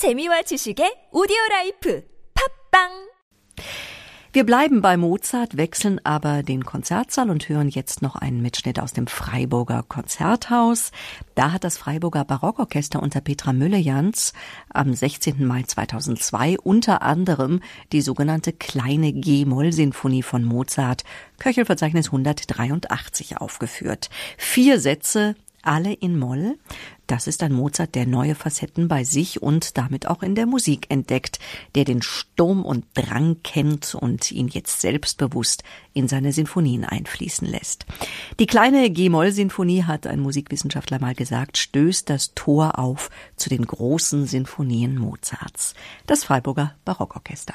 재미와 지식의 오디오 라이프 팝빵 Wir bleiben bei Mozart, wechseln aber den Konzertsaal und hören jetzt noch einen Mitschnitt aus dem Freiburger Konzerthaus. Da hat das Freiburger Barockorchester unter Petra Müllejans am 16. Mai 2002 unter anderem die sogenannte kleine G-Moll-Sinfonie von Mozart, Köchelverzeichnis 183 aufgeführt. Vier Sätze alle in Moll. Das ist ein Mozart, der neue Facetten bei sich und damit auch in der Musik entdeckt, der den Sturm und Drang kennt und ihn jetzt selbstbewusst in seine Sinfonien einfließen lässt. Die kleine G-Moll-Sinfonie, hat ein Musikwissenschaftler mal gesagt, stößt das Tor auf zu den großen Sinfonien Mozarts. Das Freiburger Barockorchester.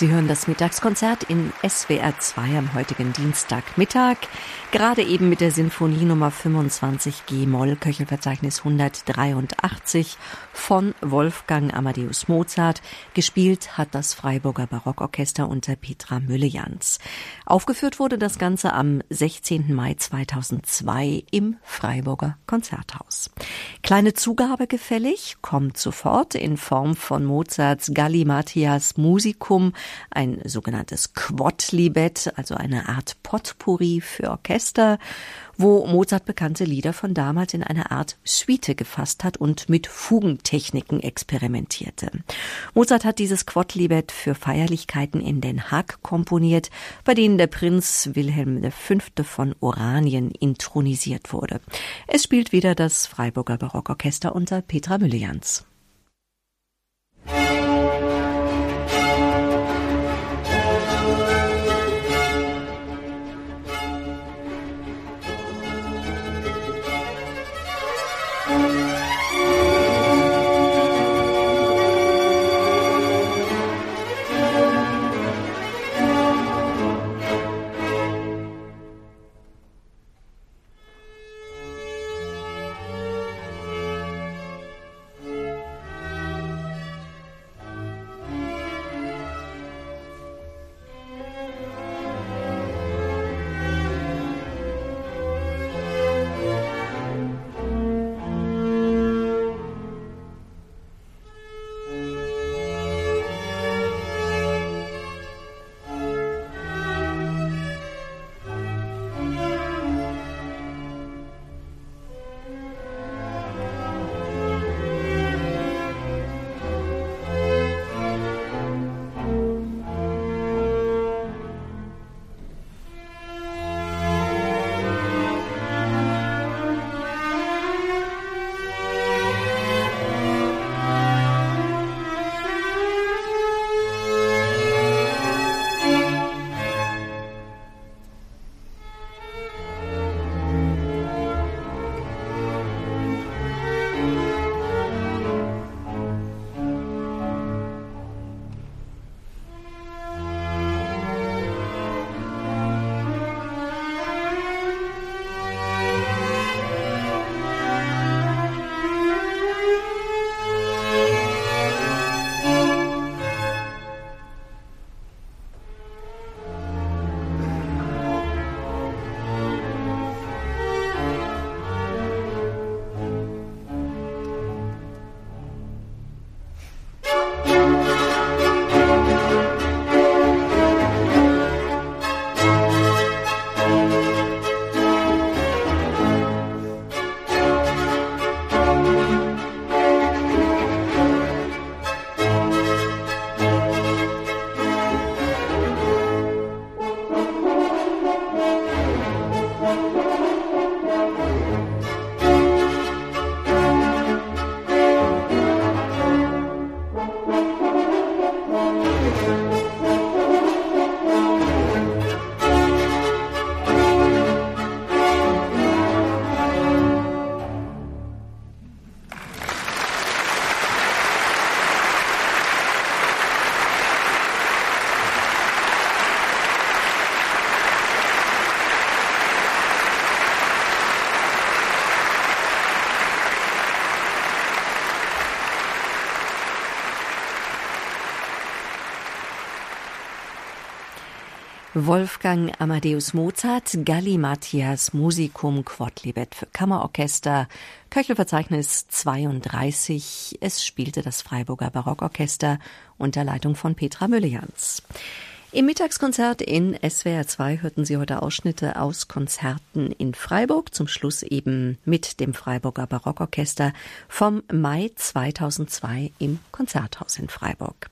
Sie hören das Mittagskonzert in SWR 2 am heutigen Dienstagmittag. Gerade eben mit der Sinfonie Nummer 25 G-Moll, Köchelverzeichnis 183 von Wolfgang Amadeus Mozart. Gespielt hat das Freiburger Barockorchester unter Petra Müllejans. Aufgeführt wurde das Ganze am 16. Mai 2002 im Freiburger Konzerthaus. Kleine Zugabe gefällig, kommt sofort in Form von Mozarts Gallimatias Musicum, ein sogenanntes Quodlibet, also eine Art Potpourri für Orchester, wo Mozart bekannte Lieder von damals in eine Art Suite gefasst hat und mit Fugentechniken experimentierte. Mozart hat dieses Quodlibet für Feierlichkeiten in Den Haag komponiert, bei denen der Prinz Wilhelm V. von Oranien intronisiert wurde. Es spielt wieder das Freiburger Barockorchester unter Petra Müllejans. Wolfgang Amadeus Mozart, Galli Matthias Musicum Quodlibet für Kammerorchester, Köchelverzeichnis 32. Es spielte das Freiburger Barockorchester unter Leitung von Petra Müllejans. Im Mittagskonzert in SWR 2 hörten Sie heute Ausschnitte aus Konzerten in Freiburg, zum Schluss eben mit dem Freiburger Barockorchester vom Mai 2002 im Konzerthaus in Freiburg.